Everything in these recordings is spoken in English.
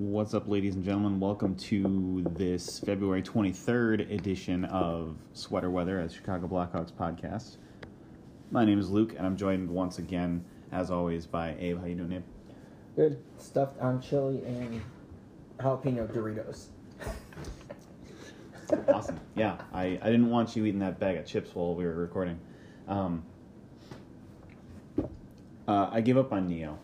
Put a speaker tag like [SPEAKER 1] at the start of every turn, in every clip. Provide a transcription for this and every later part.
[SPEAKER 1] What's up, ladies and gentlemen? Welcome to this February 23rd edition of Sweater Weather as Chicago Blackhawks podcast. My name is Luke, and I'm joined once again, as always, by Abe. How you doing, Abe?
[SPEAKER 2] Good. Stuffed on chili and jalapeno Doritos.
[SPEAKER 1] Awesome. Yeah, I, I didn't want you eating that bag of chips while we were recording. Um, uh, I gave up on Nioh.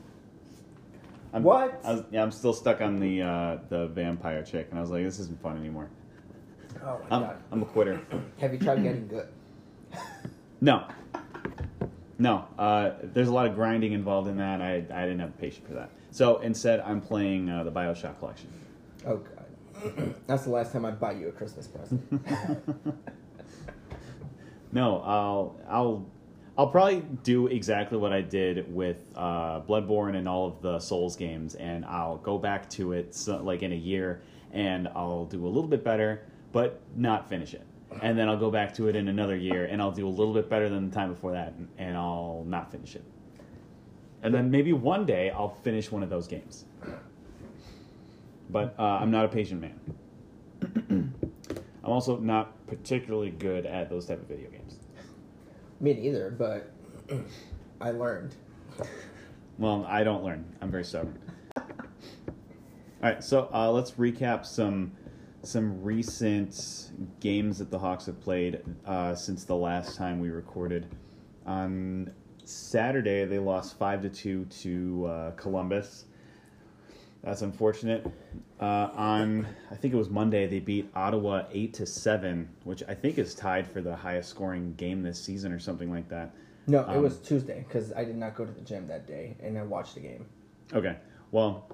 [SPEAKER 1] I'm,
[SPEAKER 2] What?
[SPEAKER 1] I was, yeah, I'm still stuck on the uh, the vampire chick, and I was like, this isn't fun anymore.
[SPEAKER 2] Oh my
[SPEAKER 1] I'm,
[SPEAKER 2] god.
[SPEAKER 1] I'm a quitter.
[SPEAKER 2] Have you tried getting good?
[SPEAKER 1] No. No. Uh, there's a lot of grinding involved in that. I, I didn't have patience for that. So instead, I'm playing uh, the Bioshock collection.
[SPEAKER 2] Oh god. That's the last time I buy you a Christmas present.
[SPEAKER 1] no, I'll I'll I'll probably do exactly what I did with uh, Bloodborne and all of the Souls games, and I'll go back to it so, like in a year, and I'll do a little bit better, but not finish it. And then I'll go back to it in another year, and I'll do a little bit better than the time before that, and, I'll not finish it. And then maybe one day I'll finish one of those games. But uh, I'm not a patient man. I'm also not particularly good at those type of video games.
[SPEAKER 2] Me neither, but I learned.
[SPEAKER 1] Well, I don't learn. I'm very stubborn. All right, so uh, let's recap some some recent games that the Hawks have played uh, since the last time we recorded. On Saturday, they lost five to two to uh, Columbus. That's unfortunate. Uh, on I think it was Monday, they beat Ottawa eight to seven, which I think is tied for the highest scoring game this season or something like that.
[SPEAKER 2] No, it
[SPEAKER 1] Um,
[SPEAKER 2] was Tuesday because I did not go to the gym that day and I watched the game.
[SPEAKER 1] Okay. Well,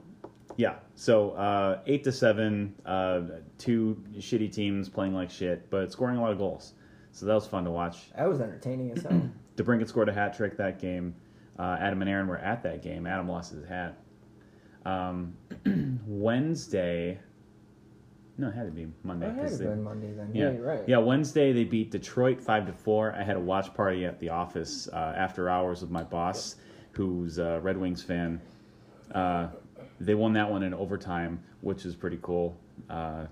[SPEAKER 1] yeah. So uh, eight to seven, uh, two shitty teams playing like shit, but scoring a lot of goals. So that was fun to watch.
[SPEAKER 2] That was entertaining as hell.
[SPEAKER 1] DeBrincat scored a hat trick that game. Uh, Adam and Aaron were at that game. Adam lost his hat. Um, Wednesday. No, it had to be Monday.
[SPEAKER 2] I had
[SPEAKER 1] 'cause
[SPEAKER 2] to
[SPEAKER 1] they-
[SPEAKER 2] been Monday then.
[SPEAKER 1] yeah,
[SPEAKER 2] Yeah, right.
[SPEAKER 1] Yeah, Wednesday they beat Detroit five to four. I had a watch party at the office uh, after hours with my boss, who's a Red Wings fan. Uh, they won that one in overtime, which is pretty cool. Uh,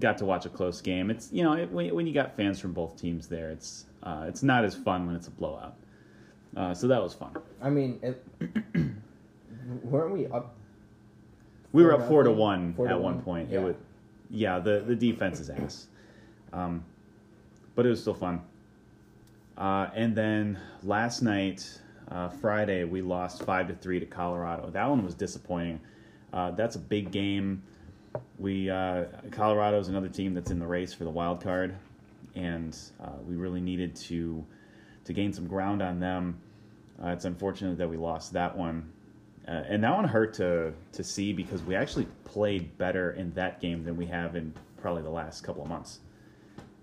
[SPEAKER 1] got to watch a close game. It's you know it, when, when you got fans from both teams there, it's uh, it's not as fun when it's a blowout. Uh, so that was fun.
[SPEAKER 2] I mean, it, weren't we up?
[SPEAKER 1] We were up four to one
[SPEAKER 2] Four to
[SPEAKER 1] at one
[SPEAKER 2] one?
[SPEAKER 1] point.
[SPEAKER 2] Yeah.
[SPEAKER 1] It would, yeah. The the defense is ass, um, but it was still fun. Uh, and then last night, uh, Friday, we lost five to three to Colorado. That one was disappointing. Uh, that's a big game. We uh, Colorado's another team that's in the race for the wild card, and uh, we really needed to to gain some ground on them. Uh, it's unfortunate that we lost that one, uh, and that one hurt to to see because we actually played better in that game than we have in probably the last couple of months,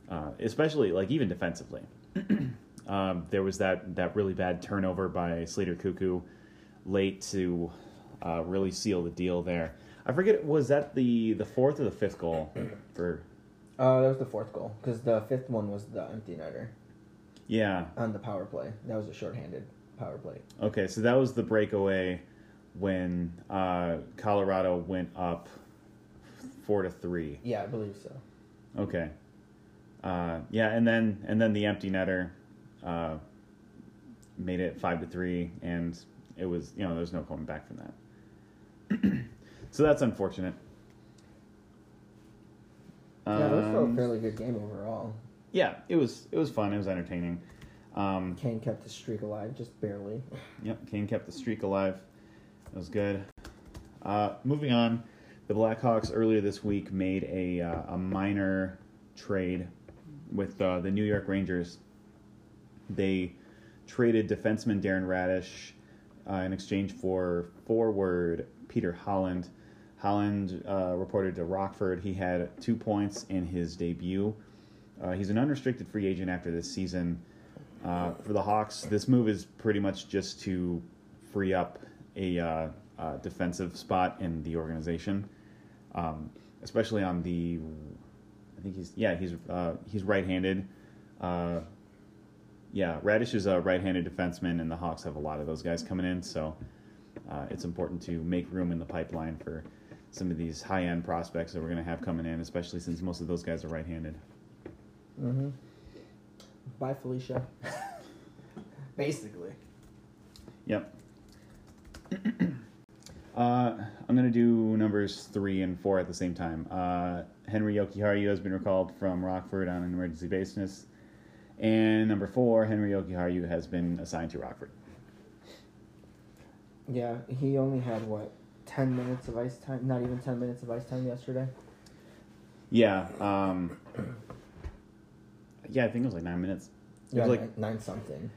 [SPEAKER 1] uh, especially like even defensively. um, there was that that really bad turnover by Slater Koekkoek late to uh, really seal the deal there. I forget was that the the fourth or the fifth goal for
[SPEAKER 2] Uh, that was the fourth goal because the fifth one was the empty netter
[SPEAKER 1] yeah
[SPEAKER 2] on the power play. That was a shorthanded power play.
[SPEAKER 1] Okay, so that was the breakaway when uh, Colorado went up four to three.
[SPEAKER 2] Yeah, I believe so.
[SPEAKER 1] Okay, uh, yeah, and then and then the empty netter uh, made it five to three, and it was you know there's no coming back from that. so that's unfortunate.
[SPEAKER 2] Yeah, it was a
[SPEAKER 1] Um,
[SPEAKER 2] fairly good game overall.
[SPEAKER 1] yeah, it was it was fun. It was entertaining. Um,
[SPEAKER 2] Kane kept the streak alive, just barely.
[SPEAKER 1] Yep, Kane kept the streak alive. That was good. Uh, moving on, the Blackhawks earlier this week made a uh, a minor trade with uh, the New York Rangers. They traded defenseman Darren Raddysh uh, in exchange for forward Peter Holland. Holland uh, reported to Rockford he had two points in his debut. Uh, he's an unrestricted free agent after this season. For the Hawks, this move is pretty much just to free up a uh, uh, defensive spot in the organization, um, especially on the. I think he's yeah he's uh, he's right-handed. Uh, yeah, Raddysh is a right-handed defenseman, and the Hawks have a lot of those guys coming in. So uh, it's important to make room in the pipeline for some of these high end prospects that we're going to have coming in, especially since most of those guys are right handed.
[SPEAKER 2] Mm-hmm. Bye, Felicia. Basically.
[SPEAKER 1] Yep. uh, I'm going to do numbers three and four at the same time. Uh, Henri Jokiharju has been recalled from Rockford on an emergency basis. And number four, Henri Jokiharju has been assigned to Rockford.
[SPEAKER 2] Yeah, he only had what ten minutes of ice time. Not even ten minutes of ice time yesterday.
[SPEAKER 1] Yeah. Um, yeah, I think it was like nine minutes. It
[SPEAKER 2] Yeah,
[SPEAKER 1] was like
[SPEAKER 2] nine, nine something.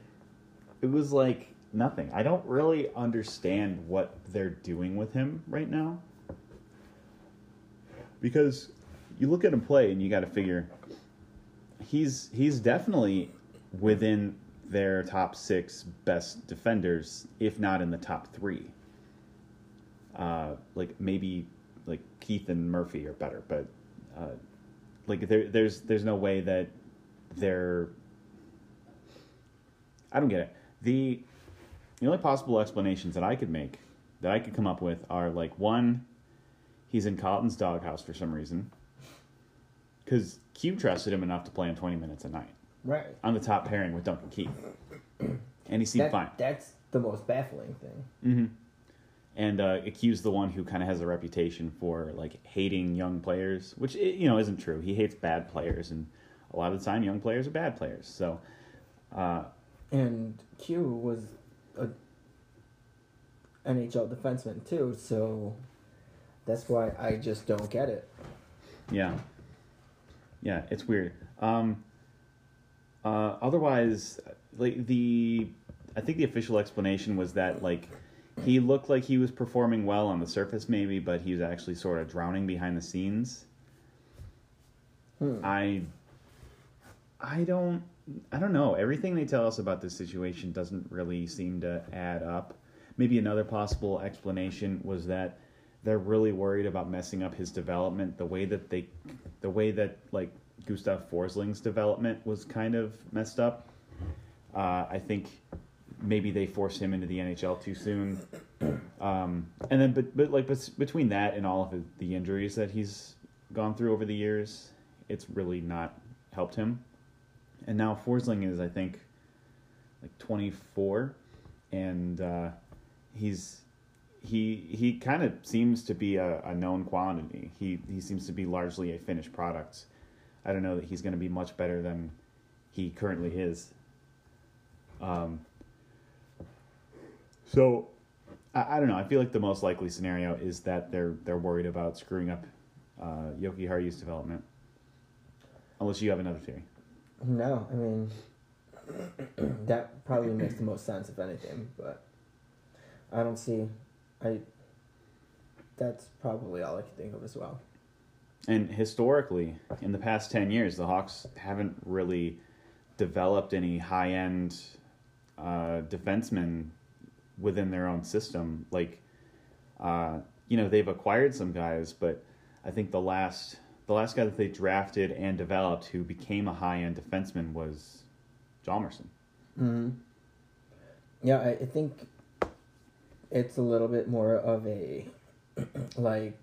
[SPEAKER 1] it was like nothing. I don't really understand what they're doing with him right now. Because you look at him play and you got to figure he's he's definitely within their top 6 best defenders if not in the top 3. Uh like maybe like Keith and Murphy are better, but uh like there there's there's no way that they're I don't get it. The the only possible explanations that I could make, that I could come up with, are like one, he's in Colliton's doghouse for some reason, because Q trusted him enough to play him twenty minutes a night
[SPEAKER 2] Right.
[SPEAKER 1] on the top pairing with Duncan Keith, and he seemed
[SPEAKER 2] That-
[SPEAKER 1] fine.
[SPEAKER 2] That's the most baffling thing.
[SPEAKER 1] hmm And uh, Q's the one who kind of has a reputation for like hating young players, which you know isn't true. He hates bad players, and a lot of the time, young players are bad players. So. Uh,
[SPEAKER 2] And Q was a NHL defenseman too, so that's why I just don't get it.
[SPEAKER 1] Yeah. Yeah, it's weird. Um, uh, otherwise, like the, I think the official explanation was that like he looked like he was performing well on the surface, maybe, but he was actually sort of drowning behind the scenes.
[SPEAKER 2] Hmm.
[SPEAKER 1] I, I don't, I don't know. Everything they tell us about this situation doesn't really seem to add up. Maybe another possible explanation was that they're really worried about messing up his development. The way that they, the way that like Gustav Forsling's development was kind of messed up. Uh, I think maybe they forced him into the NHL too soon. Um, and then, but, but like bet- between that and all of the injuries that he's gone through over the years, it's really not helped him. And now Forsling is, I think, like 24, and uh, he's he he kind of seems to be a, a known quantity. He he seems to be largely a finished product. I don't know that he's going to be much better than he currently is. Um, so I, I don't know. I feel like the most likely scenario is that they're they're worried about screwing up uh, Jokiharju's development. Unless you have another theory.
[SPEAKER 2] No, I mean that probably makes the most sense if anything, but I don't see I that's probably all I can think of as well.
[SPEAKER 1] And historically, in the past 10 years, the Hawks haven't really developed any high end uh, defensemen within their own system. Like, uh, you know, they've acquired some guys, but I think the last the last guy that they drafted and developed who became a high end defenseman was Hjalmarsson.
[SPEAKER 2] Mm-hmm. Yeah, I, I think it's a little bit more of a like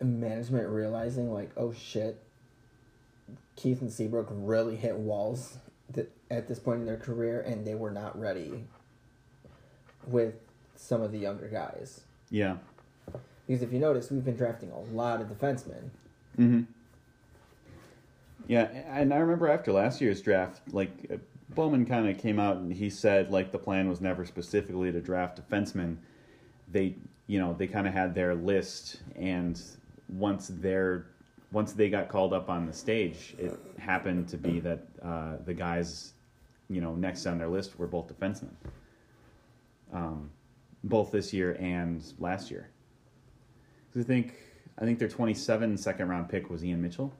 [SPEAKER 2] management realizing like, oh shit, Keith and Seabrook really hit walls th- at this point in their career, and they were not ready with some of the younger guys.
[SPEAKER 1] Yeah.
[SPEAKER 2] Because if you notice, we've been drafting a lot of defensemen.
[SPEAKER 1] Mm-hmm. Yeah, and I remember after last year's draft, like Bowman kind of came out and he said like the plan was never specifically to draft defensemen. They, you know, they kind of had their list, and once their once they got called up on the stage, it happened to be that uh, the guys, you know, next on their list were both defensemen. Um, both this year and last year. 'Cause I think I think their 27 second round pick was Ian Mitchell.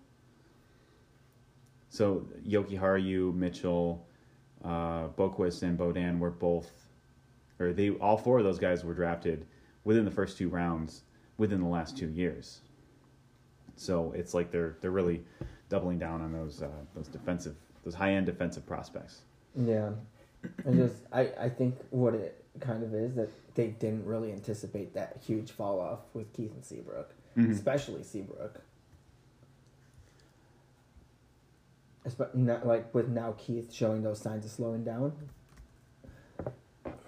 [SPEAKER 1] So Jokiharju, Mitchell, uh, Boqvist, and Beaudin were both, or they all four of those guys were drafted within the first two rounds within the last two years. So it's like they're they're really doubling down on those uh, those defensive those high end defensive prospects.
[SPEAKER 2] Yeah. And just I, I think what it kind of is that they didn't really anticipate that huge fall off with Keith and Seabrook,
[SPEAKER 1] Mhm.
[SPEAKER 2] especially Seabrook. Not like with now Keith showing those signs of slowing down.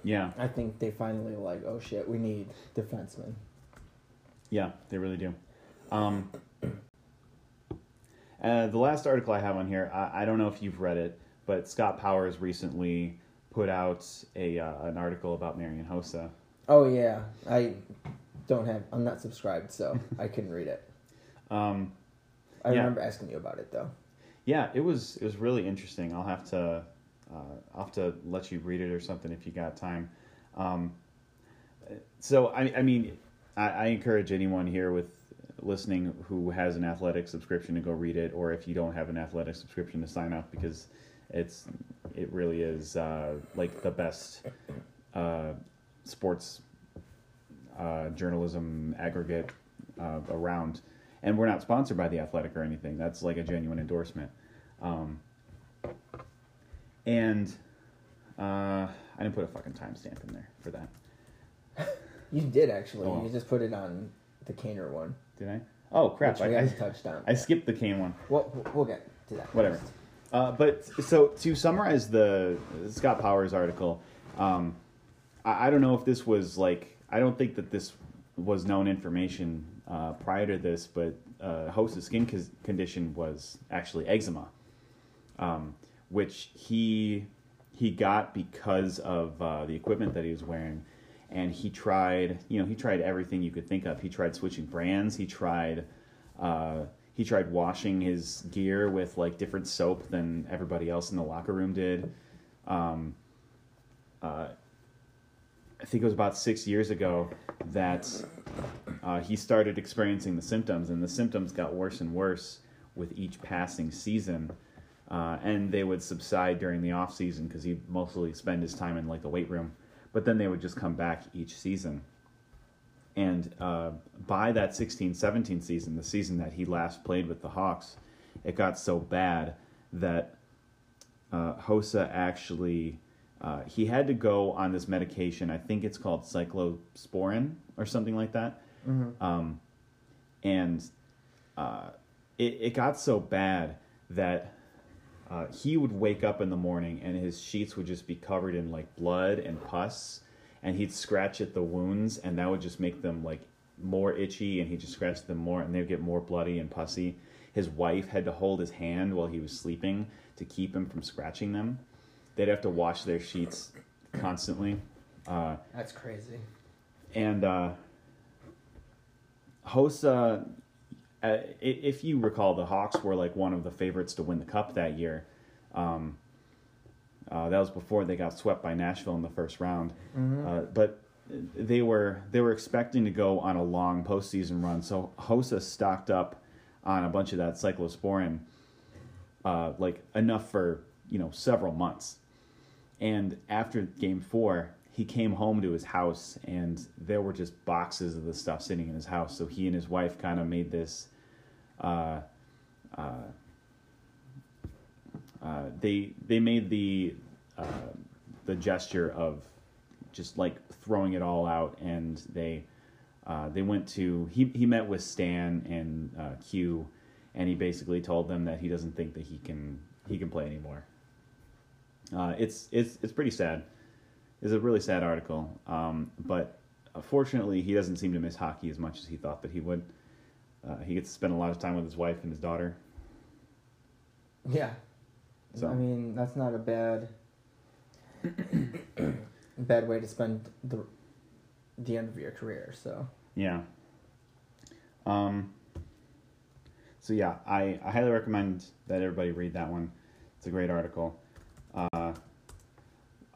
[SPEAKER 1] Yeah,
[SPEAKER 2] I think they finally like, oh shit, we need defensemen.
[SPEAKER 1] yeah, they really do. Um, uh, the last article I have on here, I, I don't know if you've read it, but Scott Powers recently put out a uh, an article about Marian Hossa.
[SPEAKER 2] Oh yeah, I don't have. I'm not subscribed, so I couldn't read it.
[SPEAKER 1] Um,
[SPEAKER 2] I
[SPEAKER 1] Yeah.
[SPEAKER 2] remember asking you about it though.
[SPEAKER 1] yeah, it was it was really interesting. I'll have to uh, I'll have to let you read it or something if you got time. Um, so I, I mean, I, I encourage anyone here with listening who has an athletic subscription to go read it, or if you don't have an athletic subscription to sign up because it's it really is uh, like the best uh, sports uh, journalism aggregate uh, around. And we're not sponsored by the Athletic or anything. That's like a genuine endorsement. Um, and uh, I didn't put a fucking timestamp in there for that.
[SPEAKER 2] You did actually.
[SPEAKER 1] Oh.
[SPEAKER 2] You just put it on the Kaner one,
[SPEAKER 1] Did I? Oh crap! I, I,
[SPEAKER 2] touched on.
[SPEAKER 1] I skipped the Kane one.
[SPEAKER 2] Well, we'll get to that.
[SPEAKER 1] Whatever. Uh, but so to summarize the Scott Powers article, um, I, I don't know if this was like I don't think that this was known information uh, prior to this, but uh, Host's skin cos- condition was actually eczema, um, which he he got because of uh, the equipment that he was wearing, and he tried you know he tried everything you could think of. He tried switching brands. He tried. Uh, he tried washing his gear with like different soap than everybody else in the locker room did. Um, uh, I think it was about six years ago that uh, he started experiencing the symptoms, and the symptoms got worse and worse with each passing season. Uh, and they would subside during the off season because he'd mostly spend his time in like the weight room, but then they would just come back each season. And uh, by that 16 17 season, the season that he last played with the Hawks, it got so bad that uh, Hossa actually uh, he had to go on this medication. I think it's called cyclosporin or something like that. Um, and uh, it, it got so bad that uh, he would wake up in the morning and his sheets would just be covered in like blood and pus and he'd scratch at the wounds and that would just make them like more itchy and he'd just scratch them more and they'd get more bloody and pussy his wife had to hold his hand while he was sleeping to keep him from scratching them they'd have to wash their sheets constantly uh,
[SPEAKER 2] That's crazy.
[SPEAKER 1] and uh, Hossa, uh, if you recall, the Hawks were like one of the favorites to win the cup that year. Um, uh, that was before they got swept by Nashville in the first round. Uh, but they were they were expecting to go on a long postseason run, so Hossa stocked up on a bunch of that cyclosporin, uh, like enough for you know several months. And after game four, he came home to his house, and there were just boxes of the stuff sitting in his house. So he and his wife kind of made this. Uh, uh, uh, they they made the uh, the gesture of just like throwing it all out, and they uh, they went to he he met with Stan and uh, Q, and he basically told them that he doesn't think that he can he can play anymore. Uh, it's it's it's pretty sad. It's a really sad article, um, but uh, fortunately, he doesn't seem to miss hockey as much as he thought that he would. Uh, he gets to spend a lot of time with his wife and his daughter.
[SPEAKER 2] Yeah.
[SPEAKER 1] So-
[SPEAKER 2] I mean, that's not a bad bad way to spend the the end of your career. So
[SPEAKER 1] Yeah. Um. So yeah, I, I highly recommend that everybody read that one. It's a great article. Uh,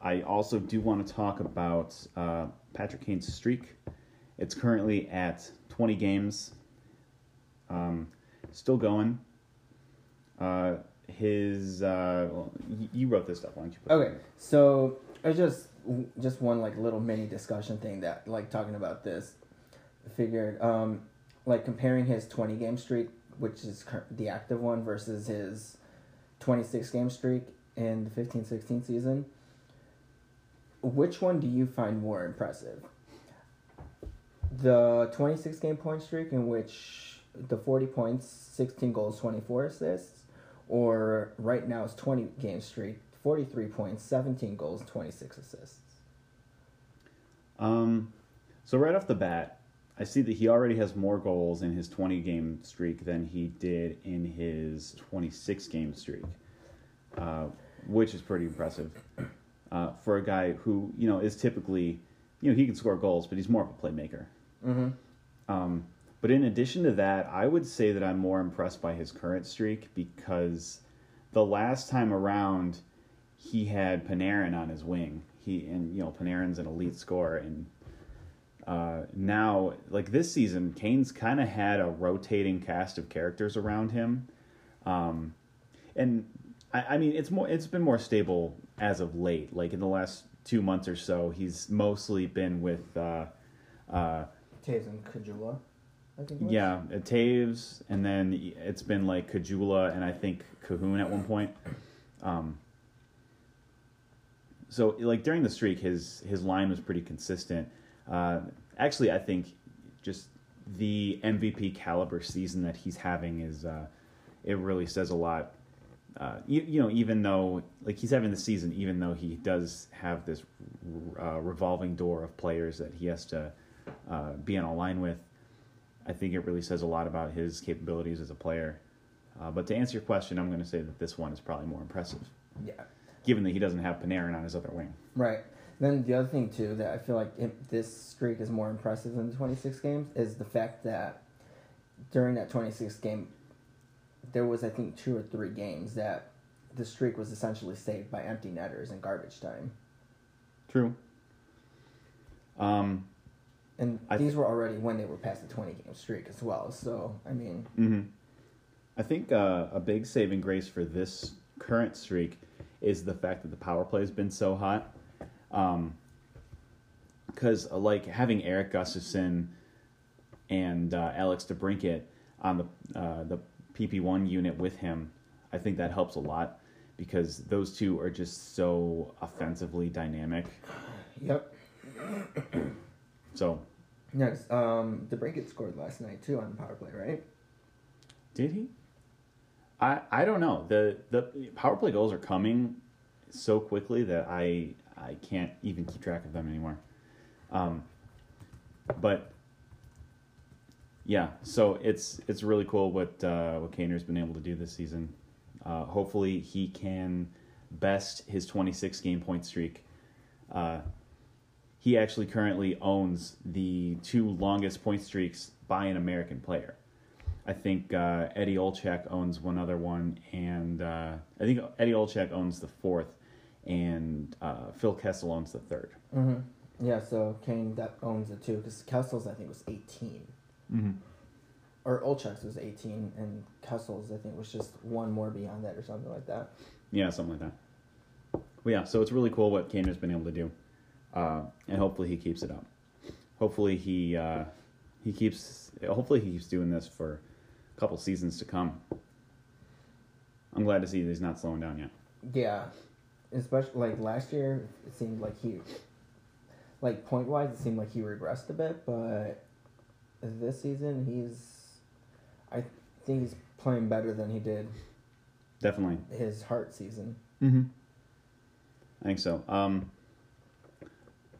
[SPEAKER 1] I also do want to talk about uh, Patrick Kane's streak. It's currently at 20 games. Um, still going. Uh, his uh, well, you wrote this stuff. Why don't you? Put it
[SPEAKER 2] okay, so it's just just one like little mini discussion thing that like talking about this. Figured um like comparing his twenty game streak, which is cur- the active one, versus his twenty six game streak in the 15-16 season. which one do you find more impressive? The 26 game point streak in which the 40 points, 16 goals, 24 assists, or right now it's 20 game streak, 43 points, 17 goals, 26 assists.
[SPEAKER 1] Um, so right off the bat, I see that he already has more goals in his 20 game streak than he did in his 26 game streak, uh, which is pretty impressive uh, for a guy who you know is typically, you know, he can score goals, but he's more of a playmaker.
[SPEAKER 2] Mm-hmm.
[SPEAKER 1] Um, but in addition to that, I would say that I'm more impressed by his current streak because the last time around, he had Panarin on his wing. He and you know Panarin's an elite scorer, and uh, now like this season, Kane's kind of had a rotating cast of characters around him, um, and I, I mean it's more it's been more stable as of late. Like in the last two months or so, he's mostly been with. Uh, uh,
[SPEAKER 2] Toews and Kajula, I think. it was?
[SPEAKER 1] yeah, uh, Toews, and then it's been like Kajula and I think Kahun at one point. Um, so like during the streak, his his line was pretty consistent. Uh, actually, I think just the MVP caliber season that he's having is uh, it really says a lot. Uh, you, you know, even though like he's having the season, even though he does have this uh, revolving door of players that he has to uh, be on a line with, I think it really says a lot about his capabilities as a player. Uh, but to answer your question, I'm going to say that this one is probably more impressive,
[SPEAKER 2] Yeah.
[SPEAKER 1] given that he doesn't have Panarin on his other wing.
[SPEAKER 2] Right. Then the other thing too that I feel like it, this streak is more impressive than the 26 games is the fact that during that 26 game, there was I think two or three games that the streak was essentially saved by empty netters and garbage time,
[SPEAKER 1] True. Um,
[SPEAKER 2] and
[SPEAKER 1] I
[SPEAKER 2] these were already when they were past the 20 game streak as well. So I mean,
[SPEAKER 1] hmm I think uh, a big saving grace for this current streak is the fact that the power play has been so hot. Because uh, like having Eric Gustafson and uh, Alex DeBrincat on the uh, the PP one unit with him, I think that helps a lot because those two are just so offensively dynamic.
[SPEAKER 2] yep.
[SPEAKER 1] So
[SPEAKER 2] Next, um, DeBrincat scored last night too on the power play, right?
[SPEAKER 1] Did he? I I don't know. The the power play goals are coming so quickly that I I can't even keep track of them anymore. Um, but yeah, so it's it's really cool what uh, what Kaner's been able to do this season. Uh, hopefully, he can best his 26 game point streak. Uh, he actually currently owns the two longest point streaks by an American player. I think uh, Eddie Olczyk owns one other one, and uh, I think Eddie Olczyk owns the fourth, and uh, Phil Kessel owns the third.
[SPEAKER 2] Mm-hmm. Yeah. So Kane that owns it two because Kessel's I think was 18.
[SPEAKER 1] Mm-hmm.
[SPEAKER 2] or Olczyk's was 18, and Kessel's, I think, was just one more beyond that or something like that.
[SPEAKER 1] Yeah, something like that. Well, yeah, so it's really cool what Kaner's been able to do, uh, and hopefully he keeps it up. Hopefully he uh, he keeps hopefully he keeps doing this for a couple seasons to come. I'm glad to see that he's not slowing down yet.
[SPEAKER 2] Yeah, especially like last year, it seemed like he, like point wise, it seemed like he regressed a bit, but this season he's, I think he's playing better than he did
[SPEAKER 1] Definitely.
[SPEAKER 2] his Hart season.
[SPEAKER 1] Mm-hmm. I think so. Um,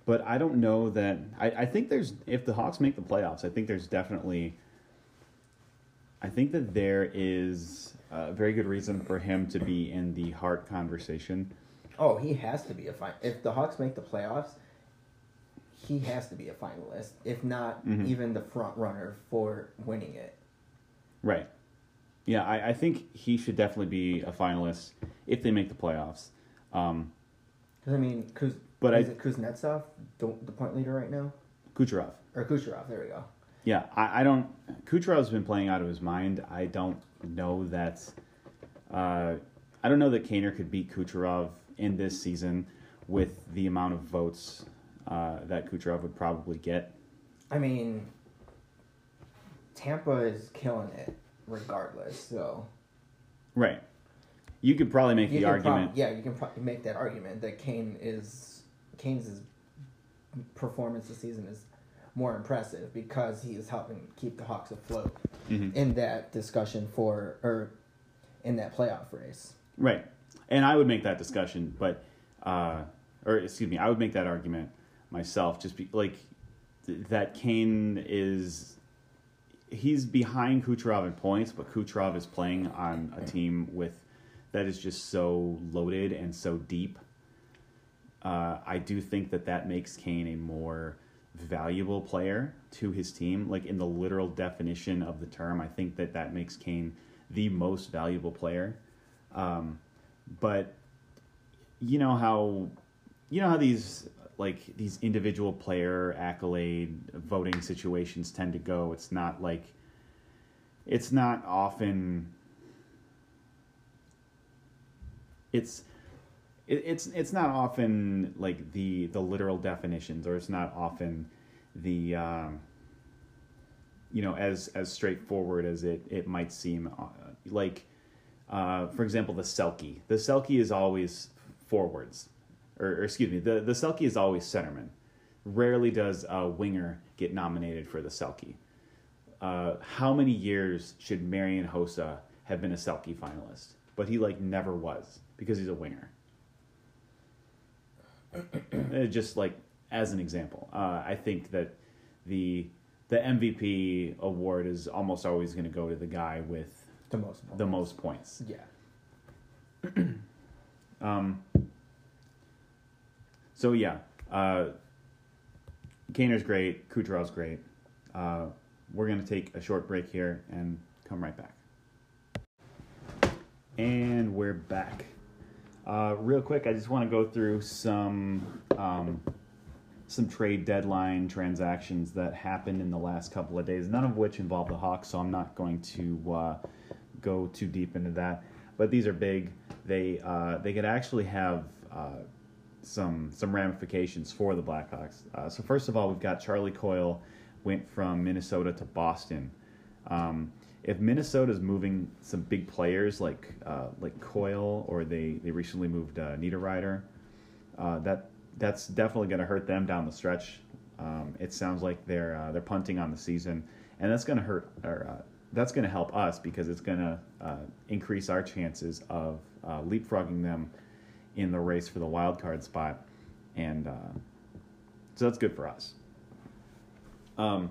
[SPEAKER 1] but I don't know that. I, I think there's if the Hawks make the playoffs, I think there's definitely. I think that there is a very good reason for him to be in the Hart conversation.
[SPEAKER 2] Oh, he has to be a fin. If the Hawks make the playoffs, he has to be a finalist. If not,
[SPEAKER 1] Mhm.
[SPEAKER 2] even the front runner for winning it.
[SPEAKER 1] Right. Yeah, I, I think he should definitely be a finalist if they make the playoffs. Um,
[SPEAKER 2] Because I mean, Kuz,
[SPEAKER 1] But
[SPEAKER 2] is
[SPEAKER 1] I-
[SPEAKER 2] it Kuznetsov, the, the point leader right now,
[SPEAKER 1] Kucherov.
[SPEAKER 2] or Kucherov? There we go.
[SPEAKER 1] Yeah, I, I don't. Kucherov's been playing out of his mind. I don't know that. Uh, I don't know that Kaner could beat Kucherov in this season with the amount of votes uh, that Kucherov would probably get.
[SPEAKER 2] I mean, Tampa is killing it regardless. So
[SPEAKER 1] Right. You could probably make
[SPEAKER 2] you
[SPEAKER 1] the argument.
[SPEAKER 2] prob- yeah, you can probably make that argument that Kane is Kane's performance this season is more impressive because he is helping keep the Hawks afloat
[SPEAKER 1] Mhm.
[SPEAKER 2] in that discussion for or in that playoff race.
[SPEAKER 1] Right. And I would make that discussion, but, uh, or excuse me, I would make that argument myself. Just be like th- that Kane is, he's behind Kucherov in points, but Kucherov is playing on a team with that is just so loaded and so deep. Uh, I do think that that makes Kane a more valuable player to his team, like in the literal definition of the term. I think that that makes Kane the most valuable player. Um, but you know how you know how these like these individual player accolade voting situations tend to go. It's not like it's not often it's it, it's it's not often like the the literal definitions or it's not often the um, you know as as straightforward as it it might seem uh, like uh, for example the Selke the Selke is always forwards or, or excuse me the the Selke is always centerman rarely does a winger get nominated for the Selke uh, how many years should Marian Hossa have been a Selke finalist? But he like never was because he's a winger. Uh, Just like as an example, uh, I think that the the MVP award is almost always going to go to the guy with
[SPEAKER 2] The most.
[SPEAKER 1] the most points.
[SPEAKER 2] Yeah.
[SPEAKER 1] Um, so yeah, uh, Kaner's great. Kucherov's great. Uh, we're gonna take a short break here and come right back. And we're back. Uh, real quick, I just want to go through some um, some trade deadline transactions that happened in the last couple of days. None of which involve the Hawks, so I'm not going to uh, go too deep into that. But these are big. They uh, they could actually have uh, some some ramifications for the Blackhawks. Uh, so first of all, we've got Charlie Coyle went from Minnesota to Boston. Um, if Minnesota's moving some big players like uh, like Coyle, or they they recently moved uh, Niederreiter, uh, that that's definitely going to hurt them down the stretch. Um, it sounds like they're uh, they're punting on the season, and that's going to hurt. Or, uh, that's going to help us because it's going to uh, increase our chances of uh, leapfrogging them in the race for the wild card spot, and uh, so that's good for us. Um,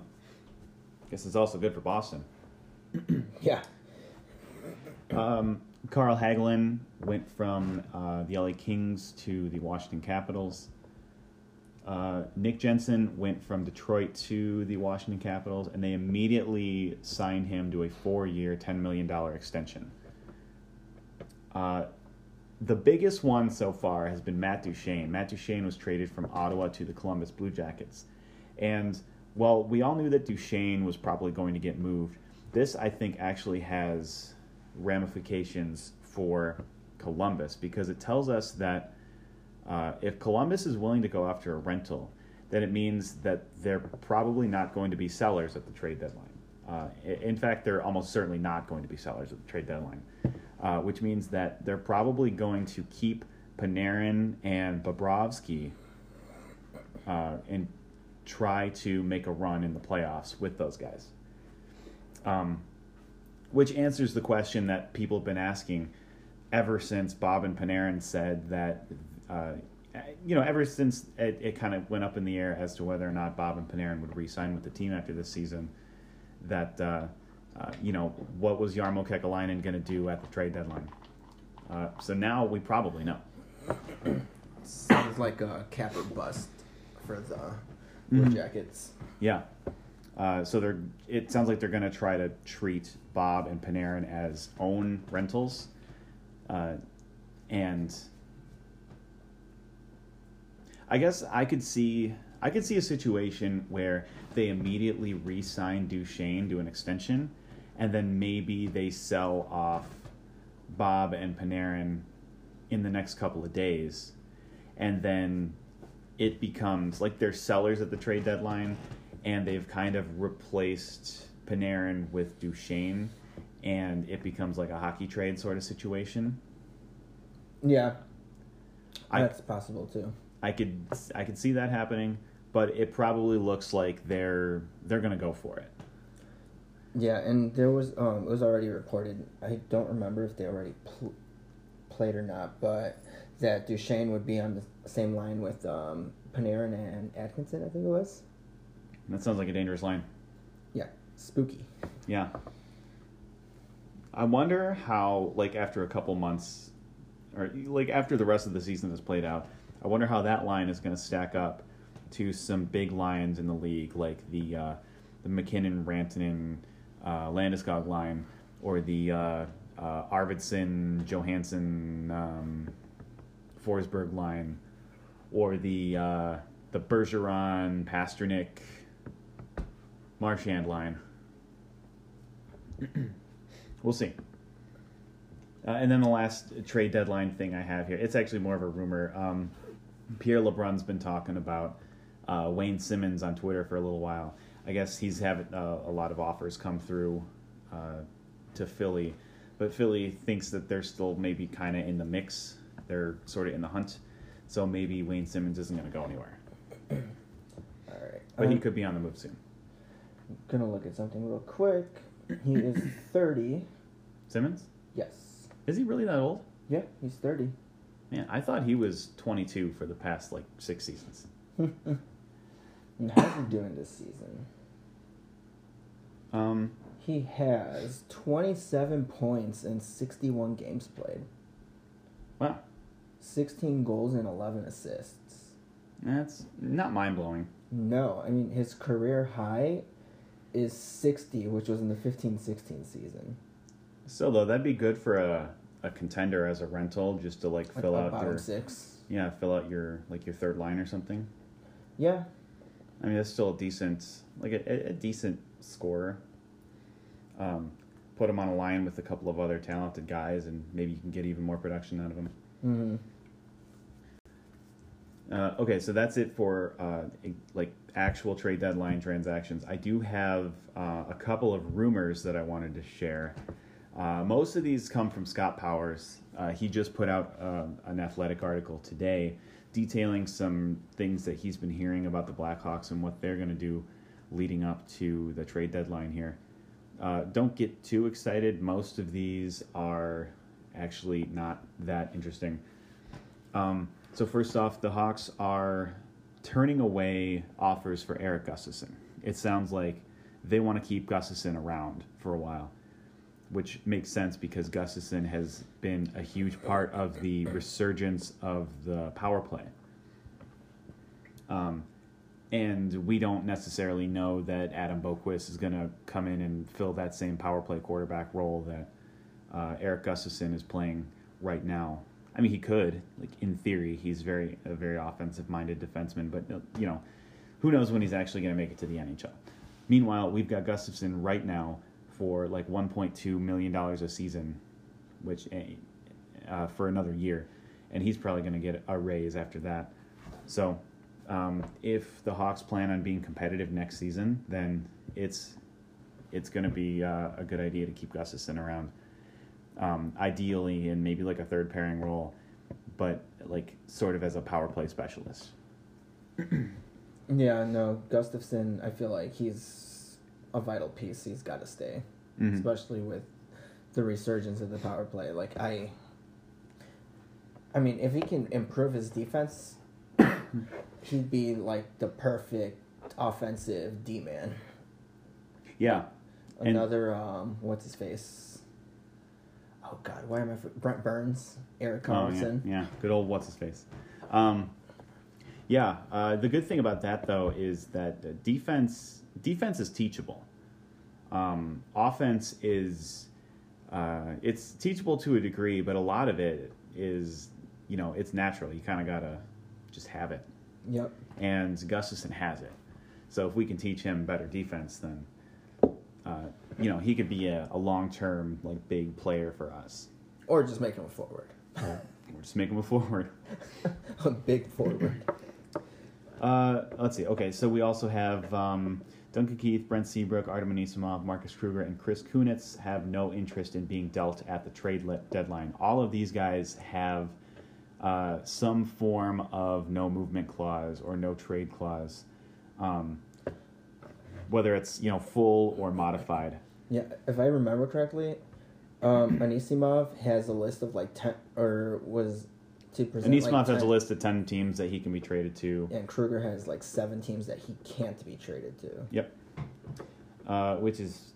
[SPEAKER 1] guess it's also good for Boston.
[SPEAKER 2] Yeah.
[SPEAKER 1] Um, Carl Hagelin went from uh, the LA Kings to the Washington Capitals. Uh, Nick Jensen went from Detroit to the Washington Capitals, and they immediately signed him to a four-year, ten million dollar extension. Uh, the biggest one so far has been Matt Duchene. Matt Duchene was traded from Ottawa to the Columbus Blue Jackets, and while we all knew that Duchene was probably going to get moved, this I think actually has ramifications for Columbus because it tells us that uh, if Columbus is willing to go after a rental, then it means that they're probably not going to be sellers at the trade deadline. Uh, in fact, they're almost certainly not going to be sellers at the trade deadline, uh, which means that they're probably going to keep Panarin and Bobrovsky uh, and try to make a run in the playoffs with those guys. Um, which answers the question that people have been asking ever since Bob and Panarin said that, uh, you know, ever since it, it kind of went up in the air as to whether or not Bob and Panarin would re-sign with the team after this season. That, uh, you know, what was Jarmo Kekalainen going to do at the trade deadline? Uh, so now we probably know.
[SPEAKER 2] Sounds like a cap or bust for the Blue
[SPEAKER 1] Mhm.
[SPEAKER 2] Jackets.
[SPEAKER 1] Yeah. Uh, so they're. It sounds like they're going to try to treat Bob and Panarin as own rentals, uh, and I guess I could see. I could see a situation where they immediately re-sign Duchene to an extension, and then maybe they sell off Bob and Panarin in the next couple of days, and then it becomes like they're sellers at the trade deadline, and they've kind of replaced Panarin with Duchene, and it becomes like a hockey trade sort of situation.
[SPEAKER 2] Yeah.
[SPEAKER 1] I-
[SPEAKER 2] That's possible too.
[SPEAKER 1] I could I could see that happening, but it probably looks like they're they're gonna go for it.
[SPEAKER 2] Yeah, and there was um, it was already reported. I don't remember if they already pl- played or not, but that Duchene would be on the same line with um, Panarin and Atkinson. I think it was.
[SPEAKER 1] That sounds like a dangerous line.
[SPEAKER 2] Yeah, spooky.
[SPEAKER 1] Yeah. I wonder how, like, after a couple months, or like after the rest of the season is played out, I wonder how that line is going to stack up to some big lines in the league, like the uh, the MacKinnon, Rantanen, uh, Landeskog line, or the uh, uh, Arvidsson, Johansson, um, Forsberg line, or the uh, the Bergeron, Pastrnak, Marchand line. we'll see. Uh, and then the last trade deadline thing I have here, it's actually more of a rumor. Um, Pierre LeBrun's been talking about uh, Wayne Simmonds on Twitter for a little while. I guess he's having uh, a lot of offers come through uh, to Philly, but Philly thinks that they're still maybe kind of in the mix. They're sort of in the hunt, so maybe Wayne Simmonds isn't going to go anywhere.
[SPEAKER 2] All right,
[SPEAKER 1] But he could be on the move soon.
[SPEAKER 2] gonna look at something real quick. He is thirty.
[SPEAKER 1] Simmonds?
[SPEAKER 2] Yes.
[SPEAKER 1] Is he really that old?
[SPEAKER 2] Yeah, he's thirty.
[SPEAKER 1] Man, I thought he was 22 for the past like six seasons.
[SPEAKER 2] And how's he doing this season?
[SPEAKER 1] Um,
[SPEAKER 2] He has 27 points in 61 games played,
[SPEAKER 1] wow,
[SPEAKER 2] 16 goals and 11 assists.
[SPEAKER 1] that's not mind blowing.
[SPEAKER 2] No, I mean, his career high is 60, which was in the 15 16 season.
[SPEAKER 1] Still though, that'd be good for a, a contender as a rental, just to like
[SPEAKER 2] Like
[SPEAKER 1] fill out your
[SPEAKER 2] six.
[SPEAKER 1] yeah, fill out your like your third line or something.
[SPEAKER 2] Yeah,
[SPEAKER 1] I mean, that's still a decent like a, a- decent scorer. Um, put him on a line with a couple of other talented guys, and maybe you can get even more production out of him.
[SPEAKER 2] hmm
[SPEAKER 1] Uh, okay, so that's it for uh, like actual trade deadline transactions. I do have uh, a couple of rumors that I wanted to share. Uh, most of these come from Scott Powers. Uh, he just put out uh, an athletic article today detailing some things that he's been hearing about the Blackhawks and what they're going to do leading up to the trade deadline here. Uh, don't get too excited. Most of these are actually not that interesting. Um, so first off, the Hawks are turning away offers for Eric Gustafson. It sounds like they want to keep Gustafson around for a while, which makes sense because Gustafson has been a huge part of the resurgence of the power play. Um, and we don't necessarily know that Adam Boqvist is going to come in and fill that same power play quarterback role that uh, Eric Gustafson is playing right now. I mean, he could, like in theory, he's very a very offensive minded defenseman, but you know, who knows when he's actually going to make it to the NHL. Meanwhile, we've got Gustafson right now for like 1.2 million dollars a season, which uh, for another year, and he's probably going to get a raise after that. So, um, if the Hawks plan on being competitive next season, then it's it's going to be uh, a good idea to keep Gustafson around um, ideally in maybe like a third pairing role, but like sort of as a power play specialist.
[SPEAKER 2] Yeah, no, Gustafson, I feel like he's a vital piece. He's got to stay,
[SPEAKER 1] Mhm.
[SPEAKER 2] especially with the resurgence of the power play. Like I, I mean, if he can improve his defense, he'd be like the perfect offensive D man.
[SPEAKER 1] Yeah, And-
[SPEAKER 2] Another um, what's his face? Oh God, why am I? For- Brent Burns, Eric
[SPEAKER 1] Oh, yeah,
[SPEAKER 2] Carlson.
[SPEAKER 1] yeah, good old what's his face. Um, yeah, uh, the good thing about that though is that defense defense is teachable. Um, offense is uh, it's teachable to a degree, but a lot of it is you know it's natural. You kind of gotta just have it,
[SPEAKER 2] Yep.
[SPEAKER 1] and Gustafson has it. So if we can teach him better defense, then uh, you know he could be a, a long term like big player for us.
[SPEAKER 2] Or just make him a forward.
[SPEAKER 1] We're just making him a forward.
[SPEAKER 2] a big forward.
[SPEAKER 1] Uh, let's see. Okay, so we also have um, Duncan Keith, Brent Seabrook, Artem Anisimov, Marcus Kruger, and Chris Kunitz have no interest in being dealt at the trade deadline. All of these guys have uh, some form of no movement clause or no trade clause, um, whether it's you know full or modified.
[SPEAKER 2] Yeah, if I remember correctly, um, Anisimov has a list of like ten, or was to present.
[SPEAKER 1] Anisimov
[SPEAKER 2] like
[SPEAKER 1] has
[SPEAKER 2] 10
[SPEAKER 1] a list of ten teams that he can be traded to.
[SPEAKER 2] and Kruger has like seven teams that he can't be traded to.
[SPEAKER 1] Yep. Uh, which is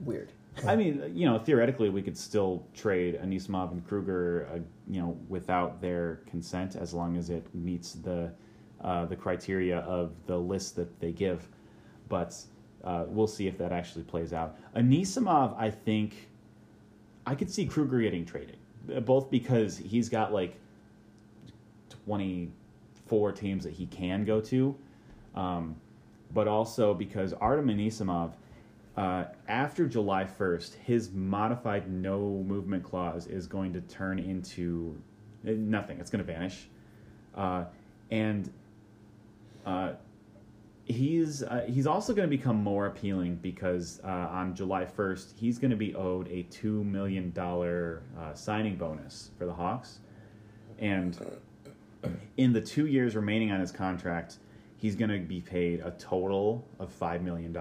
[SPEAKER 2] Weird.
[SPEAKER 1] I mean, you know, theoretically, we could still trade Anisimov and Kruger, uh, you know, without their consent, as long as it meets the uh, the criteria of the list that they give. But uh, we'll see if that actually plays out. Anisimov, I think, I could see Kruger getting traded, uh, both because he's got like twenty four teams that he can go to, um, but also because Artem Anisimov uh, after July 1st, his modified no movement clause is going to turn into uh, nothing. It's going to vanish. Uh, and uh, he's uh, he's also going to become more appealing because uh, on July 1st, he's going to be owed a $2 million uh, signing bonus for the Hawks. And in the two years remaining on his contract, he's going to be paid a total of $5 million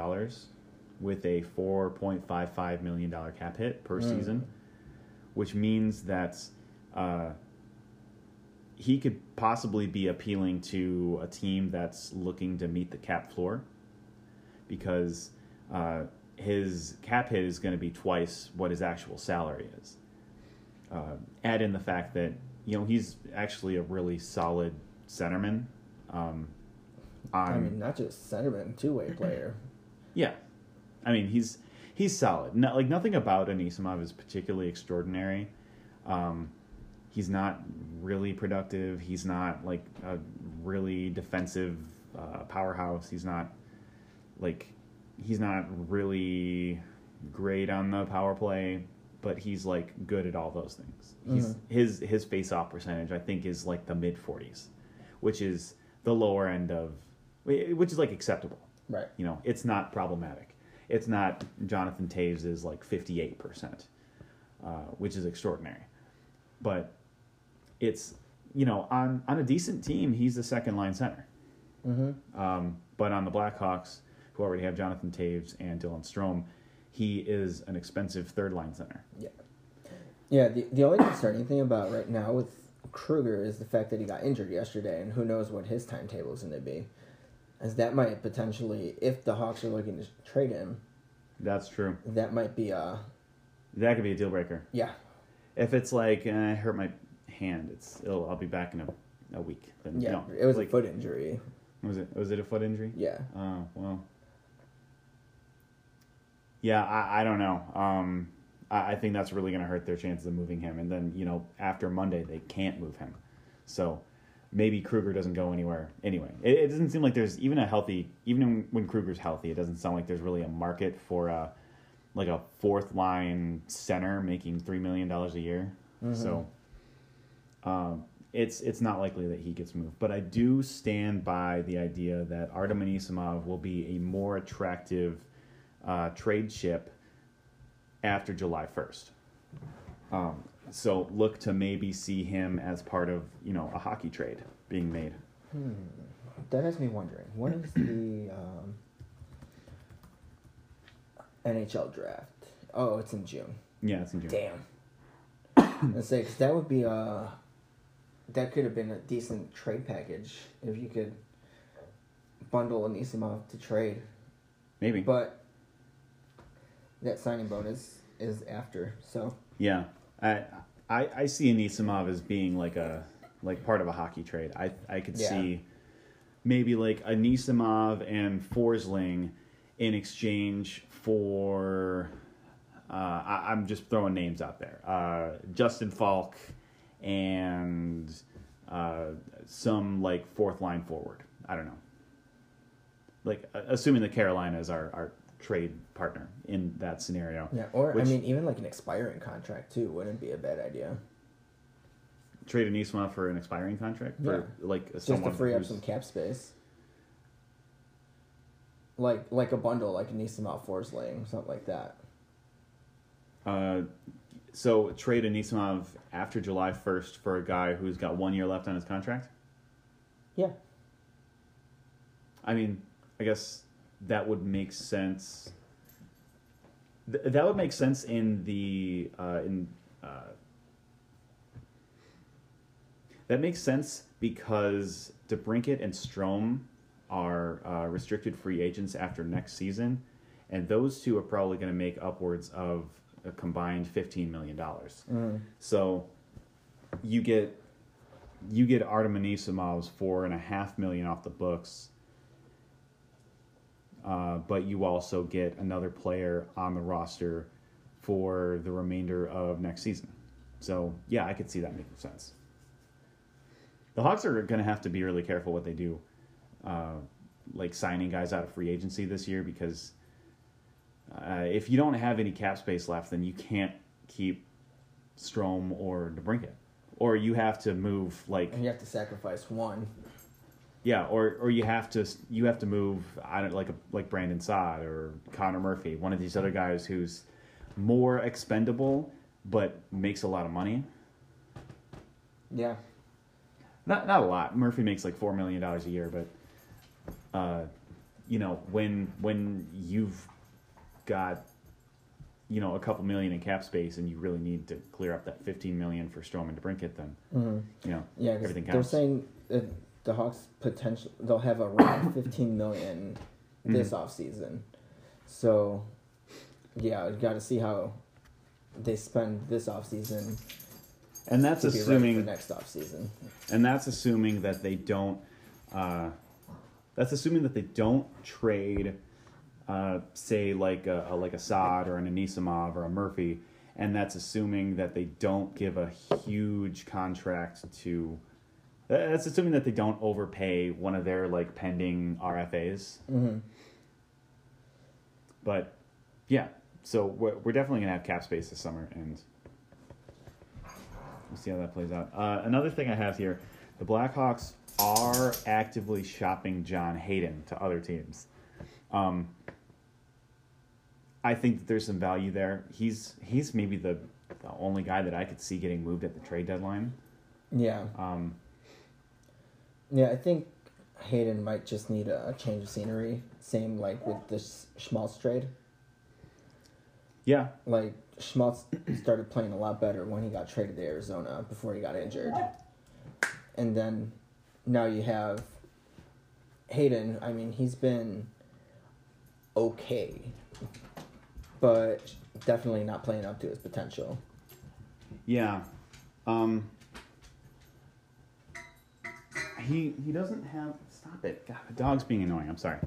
[SPEAKER 1] with a $4.55 million cap hit per season, which means that uh, he could possibly be appealing to a team that's looking to meet the cap floor because uh, his cap hit is going to be twice what his actual salary is. Uh, add in the fact that you know he's actually a really solid centerman. Um,
[SPEAKER 2] I mean, not just centerman, two way player.
[SPEAKER 1] yeah, I mean he's he's solid. Like nothing about Anisimov is particularly extraordinary. Um, he's not really productive. He's not like a really defensive uh, powerhouse. He's not like he's not really great on the power play, but he's like good at all those things. He's his his face off percentage I think is like the mid forties, which is the lower end of which is like acceptable.
[SPEAKER 2] Right.
[SPEAKER 1] You know, it's not problematic. It's not Jonathan Toews is like fifty eight percent, which is extraordinary. But it's you know on on a decent team he's the second line center.
[SPEAKER 2] Mm-hmm.
[SPEAKER 1] Um, but on the Blackhawks, who already have Jonathan Toews and Dylan Strome, he is an expensive third line center.
[SPEAKER 2] Yeah. Yeah, the, the only concerning thing about right now with Kruger is the fact that he got injured yesterday, and who knows what his timetable is going to be. As that might potentially, if the Hawks are looking to trade him,
[SPEAKER 1] That's true.
[SPEAKER 2] that might be a
[SPEAKER 1] That could be a deal breaker.
[SPEAKER 2] yeah,
[SPEAKER 1] If it's like eh, I hurt my hand, it's it'll, I'll be back in a, a week. Then
[SPEAKER 2] yeah.
[SPEAKER 1] you know,
[SPEAKER 2] it was
[SPEAKER 1] like,
[SPEAKER 2] a foot injury.
[SPEAKER 1] Was it was it a foot injury?
[SPEAKER 2] Yeah,
[SPEAKER 1] Oh well. Yeah, I, I don't know. Um, I, I think that's really going to hurt their chances of moving him. And then you know after Monday they can't move him, so maybe Kruger doesn't go anywhere anyway. It, it doesn't seem like there's even a healthy even when Kruger's healthy, it doesn't sound like there's really a market for a like a fourth line center making three million dollars a year. So. Um, it's it's not likely that he gets moved, but I do stand by the idea that Artem Anisimov will be a more attractive uh, trade ship after July first. Um, so look to maybe see him as part of you know a hockey trade being made.
[SPEAKER 2] that has me wondering when is the um, NHL draft? Oh, it's in June.
[SPEAKER 1] Yeah, it's in June.
[SPEAKER 2] Damn. Let's say 'cause that would be a that could have been a decent trade package if you could bundle an decent amount to trade,
[SPEAKER 1] Maybe.
[SPEAKER 2] but that signing bonus is after. So
[SPEAKER 1] Yeah, I, I I see Anisimov as being like a like part of a hockey trade. I I could
[SPEAKER 2] Yeah.
[SPEAKER 1] see maybe like Anisimov and Forsling in exchange for uh, I, I'm just throwing names out there. Uh, Justin Faulk and uh, some like fourth line forward. I don't know. Like assuming the Carolinas are our trade partner in that scenario.
[SPEAKER 2] yeah, or
[SPEAKER 1] Which-
[SPEAKER 2] I mean even like an expiring contract too wouldn't be a bad idea.
[SPEAKER 1] trade Anisma for an expiring contract for
[SPEAKER 2] Yeah.
[SPEAKER 1] like
[SPEAKER 2] Just to free up some cap space. Like like a bundle like Anisimov Forsling, something like that.
[SPEAKER 1] Uh, So trade Anisimov after July first for a guy who's got one year left on his contract.
[SPEAKER 2] Yeah.
[SPEAKER 1] I mean, I guess that would make sense. Th- that would make sense in the uh, in. Uh, that makes sense because DeBrincat and Strome are uh, restricted free agents after next season, and those two are probably going to make upwards of a combined fifteen million dollars.
[SPEAKER 2] Mm-hmm.
[SPEAKER 1] So you get you get Artem Anisimov's four and a half million off the books, uh, but you also get another player on the roster for the remainder of next season. So yeah, I could see that making sense. The Hawks are going to have to be really careful what they do, uh, like signing guys out of free agency this year because uh, if you don't have any cap space left, then you can't keep Strome or DeBrincat, or you have to move like
[SPEAKER 2] And you have to sacrifice one.
[SPEAKER 1] Yeah, or or you have to you have to move I don't like a, like Brandon Saad or Connor Murphy, one of these other guys who's more expendable but makes a lot of money.
[SPEAKER 2] Yeah.
[SPEAKER 1] Not not a lot. Murphy makes like four million dollars a year, but uh, you know when when you've got you know a couple million in cap space and you really need to clear up that fifteen million for Strome and DeBrincat, then
[SPEAKER 2] Mm-hmm.
[SPEAKER 1] you know
[SPEAKER 2] Yeah,
[SPEAKER 1] everything
[SPEAKER 2] they're
[SPEAKER 1] counts.
[SPEAKER 2] saying that the Hawks potential they'll have around 15 million this
[SPEAKER 1] Mhm.
[SPEAKER 2] off season. So, yeah, you got to see how they spend this off season
[SPEAKER 1] and that's
[SPEAKER 2] to be ready
[SPEAKER 1] assuming
[SPEAKER 2] for next off season.
[SPEAKER 1] and that's assuming that they don't uh, that's assuming that they don't trade uh, say like a, a like a Saad or an Anisimov or a Murphy and that's assuming that they don't give a huge contract to that's assuming that they don't overpay one of their like pending RFAs
[SPEAKER 2] hmm
[SPEAKER 1] but yeah so we're, we're definitely gonna have cap space this summer and we'll see how that plays out. Uh, another thing i have here the blackhawks are actively shopping john hayden to other teams. Um, i think that there's some value there. He's he's maybe the, the only guy that i could see getting moved at the trade deadline.
[SPEAKER 2] Yeah,
[SPEAKER 1] um,
[SPEAKER 2] yeah. I think Hayden might just need a, a change of scenery. Same like with this S- Schmaltz trade.
[SPEAKER 1] yeah
[SPEAKER 2] Like Schmaltz started playing a lot better when he got traded to Arizona before he got injured, and then now you have Hayden. I mean, he's been okay, but definitely not playing up to his potential.
[SPEAKER 1] Yeah. Um he he doesn't have stop it. God, the dog's being annoying. I'm sorry.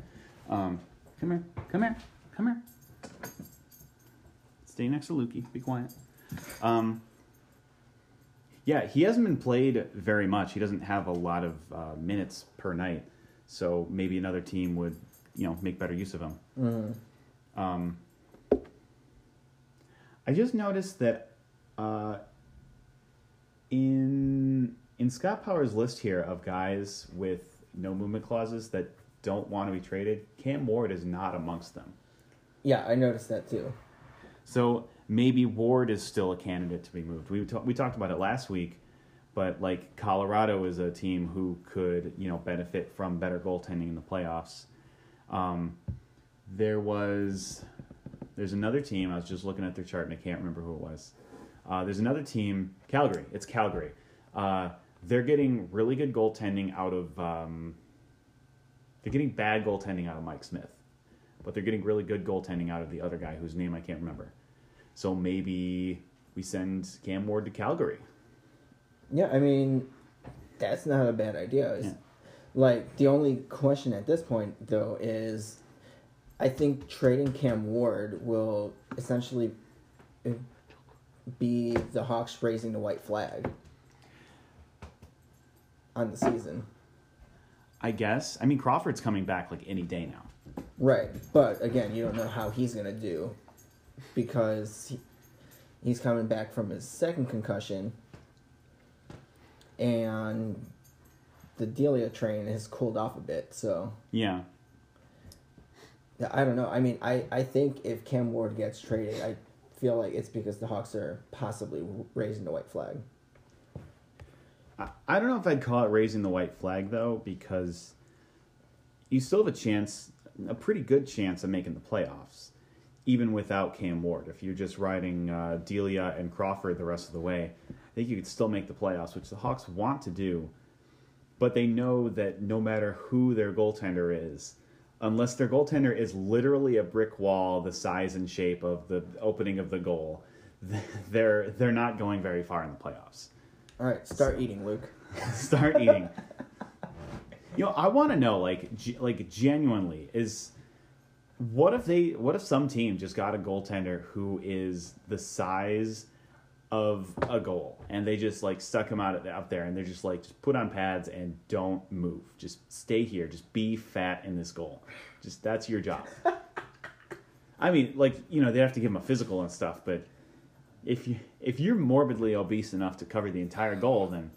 [SPEAKER 1] Um come here. Come here. Come here. Stay next to Lukey. Be quiet. Um yeah, he hasn't been played very much. He doesn't have a lot of uh, minutes per night. So maybe another team would, you know, make better use of him.
[SPEAKER 2] Mm.
[SPEAKER 1] Um, I just noticed that uh, in in Scott Powers' list here of guys with no movement clauses that don't want to be traded, Cam Ward is not amongst them.
[SPEAKER 2] Yeah, I noticed that too.
[SPEAKER 1] So maybe Ward is still a candidate to be moved. We ta- we talked about it last week, but like Colorado is a team who could you know benefit from better goaltending in the playoffs. Um, there was there's another team. I was just looking at their chart and I can't remember who it was. Uh, there's another team, Calgary. It's Calgary. Uh, they're getting really good goaltending out of. Um, they're getting bad goaltending out of Mike Smith, but they're getting really good goaltending out of the other guy whose name I can't remember. So maybe we send Cam Ward to Calgary.
[SPEAKER 2] Yeah, I mean, that's not a bad idea. It's-
[SPEAKER 1] Yeah.
[SPEAKER 2] Like the only question at this point, though, is I think trading Cam Ward will essentially uh, be the Hawks raising the white flag on the season.
[SPEAKER 1] I guess. I mean, Crawford's coming back like any day now.
[SPEAKER 2] Right, but again, you don't know how he's gonna do because he, he's coming back from his second concussion, and the Delia train has cooled off a bit. So
[SPEAKER 1] Yeah.
[SPEAKER 2] yeah, I don't know. I mean, I I think if Cam Ward gets traded, I feel like it's because the Hawks are possibly raising the white flag.
[SPEAKER 1] I, I don't know if I'd call it raising the white flag though, because you still have a chance, a pretty good chance of making the playoffs, even without Cam Ward. If you're just riding uh, Delia and Crawford the rest of the way, I think you could still make the playoffs, which the Hawks want to do. But they know that no matter who their goaltender is, unless their goaltender is literally a brick wall the size and shape of the opening of the goal, they're they're not going very far in the playoffs.
[SPEAKER 2] All right, start eating, Luke.
[SPEAKER 1] Start eating. you know, I want to know, like, ge- like genuinely, is what if they, what if some team just got a goaltender who is the size of a goal, and they just like stuck him out out there, and they're just like, just put on pads and don't move, just stay here, just be fat in this goal, just that's your job. I mean, like, you know, they have to give him a physical and stuff, but if you if you're morbidly obese enough to cover the entire goal, then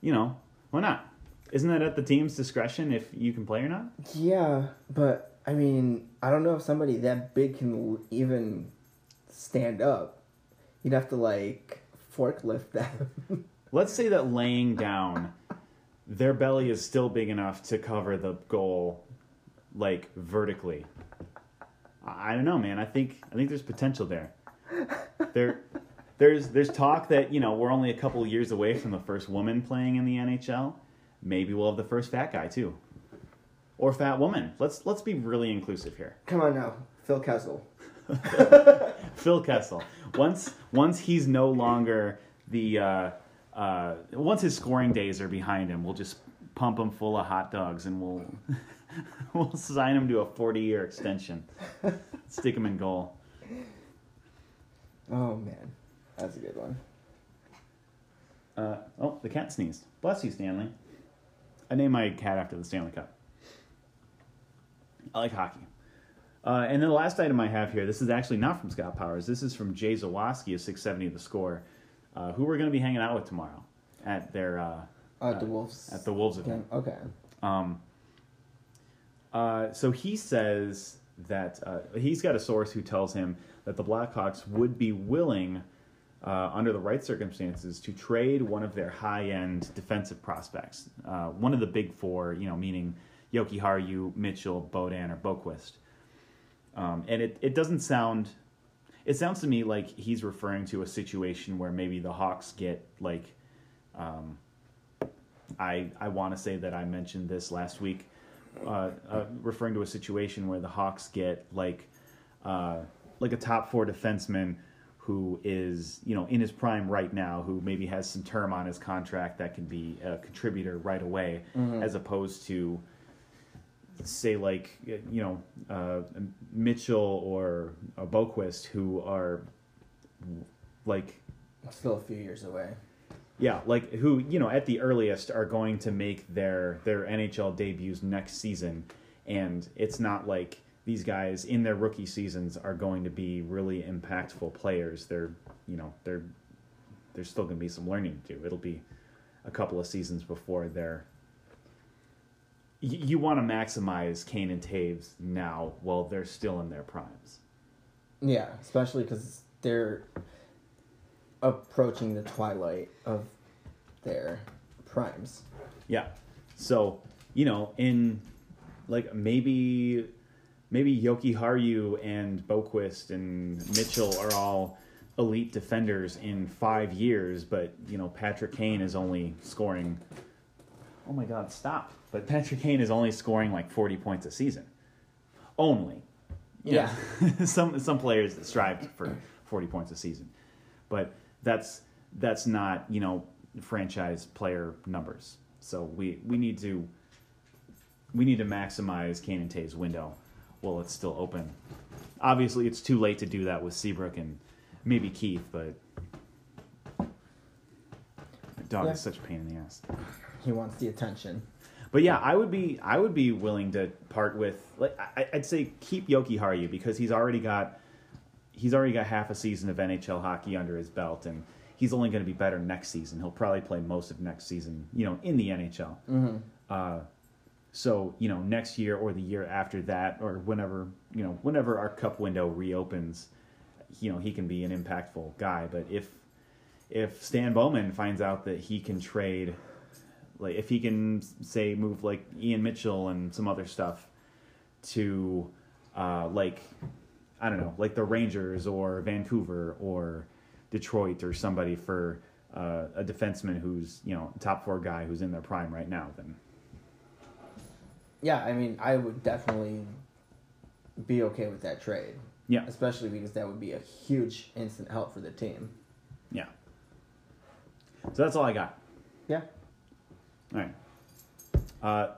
[SPEAKER 1] you know why not? Isn't that at the team's discretion if you can play or not?
[SPEAKER 2] Yeah, but I mean, I don't know if somebody that big can even stand up. You'd have to like forklift them.
[SPEAKER 1] Let's say that laying down, their belly is still big enough to cover the goal, like vertically. I don't know, man. I think I think there's potential there. There, there's there's talk that you know we're only a couple years away from the first woman playing in the NHL. Maybe we'll have the first fat guy too, or fat woman. Let's let's be really inclusive here.
[SPEAKER 2] Come on now, Phil Kessel.
[SPEAKER 1] Phil Kessel. Once once he's no longer the uh, uh, once his scoring days are behind him, we'll just pump him full of hot dogs and we'll we'll sign him to a forty year extension. Stick him in goal.
[SPEAKER 2] Oh man, that's a good one.
[SPEAKER 1] Uh, oh, the cat sneezed. Bless you, Stanley. I named my cat after the Stanley Cup. I like hockey. Uh, and then the last item I have here, this is actually not from Scott Powers. This is from Jay Zawaski of 670 The Score, uh, who we're going to be hanging out with tomorrow at their uh,
[SPEAKER 2] Uh, the
[SPEAKER 1] Uh,
[SPEAKER 2] Wolves.
[SPEAKER 1] at the Wolves event.
[SPEAKER 2] Okay.
[SPEAKER 1] Um, uh, so he says that uh, he's got a source who tells him that the Blackhawks would be willing, uh, under the right circumstances, to trade one of their high-end defensive prospects, uh, one of the big four, you know, meaning Jokiharju, Mitchell, Beaudin, or Boqvist. Um, and it, it doesn't sound. It sounds to me like he's referring to a situation where maybe the Hawks get like. Um, I I want to say that I mentioned this last week, uh, uh, referring to a situation where the Hawks get like uh, like a top four defenseman who is you know in his prime right now, who maybe has some term on his contract that can be a contributor right away, as opposed to say like you know uh, Mitchell or uh, Boqvist who are like
[SPEAKER 2] Still a few years away.
[SPEAKER 1] Yeah, like who you know at the earliest are going to make their their NHL debuts next season, and it's not like these guys in their rookie seasons are going to be really impactful players. They're you know they're there's still going to be some learning to do. It'll be a couple of seasons before they're. You, you want to maximize Kane and Toews now while they're still in their primes.
[SPEAKER 2] Yeah, especially because they're approaching the twilight of their primes.
[SPEAKER 1] Yeah. So, you know, in like maybe maybe Jokiharju and Boqvist and Mitchell are all elite defenders in five years, but you know, Patrick Kane is only scoring Oh my god, stop. But Patrick Kane is only scoring like forty points a season. Only. Yeah. know, some some players that strive for forty points a season. But that's that's not, you know, franchise player numbers. So we, we need to we need to maximize Kane and Toews' window while it's still open. Obviously, it's too late to do that with Seabrook and maybe Keith, but dog
[SPEAKER 2] Yeah.
[SPEAKER 1] is such a pain in the ass.
[SPEAKER 2] He wants the attention.
[SPEAKER 1] But yeah, I would be I would be willing to part with like I, I'd say keep Jokiharju because he's already got he's already got half a season of NHL hockey under his belt and he's only going to be better next season. He'll probably play most of next season, you know, in the NHL.
[SPEAKER 2] Mm-hmm.
[SPEAKER 1] Uh, so you know, next year or the year after that, or whenever you know, whenever our cup window reopens, you know he can be an impactful guy. But if if Stan Bowman finds out that he can trade, like if he can say move like Ian Mitchell and some other stuff to uh, like I don't know, like the Rangers or Vancouver or Detroit or somebody for uh, a defenseman who's you know top four guy who's in their prime right now, then
[SPEAKER 2] Yeah, I mean, I would definitely be okay with that trade,
[SPEAKER 1] yeah,
[SPEAKER 2] especially because that would be a huge instant help for the team.
[SPEAKER 1] yeah. So that's all I got.
[SPEAKER 2] Yeah.
[SPEAKER 1] All right. Uh,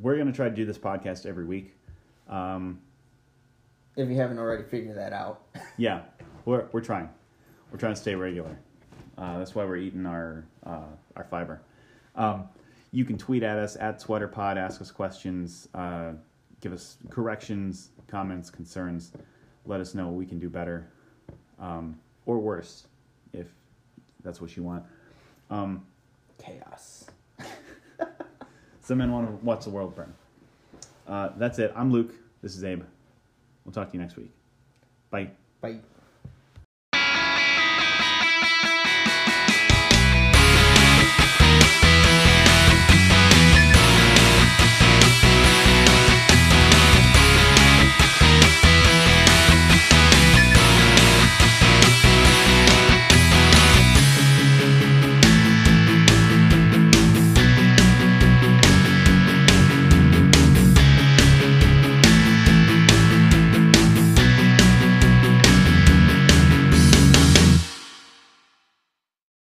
[SPEAKER 1] we're gonna try to do this podcast every week. Um,
[SPEAKER 2] If you haven't already figured that out.
[SPEAKER 1] yeah, we're we're trying. We're trying to stay regular. Uh, that's why we're eating our uh, our fiber. Um, you can tweet at us at SweaterPod, ask us questions, uh, give us corrections, comments, concerns. Let us know what we can do better, um, or worse, if that's what you want. Um,
[SPEAKER 2] Chaos.
[SPEAKER 1] some men want to watch the world burn. Uh, that's it. I'm Luke. This is Abe. We'll talk to you next week. Bye.
[SPEAKER 2] Bye.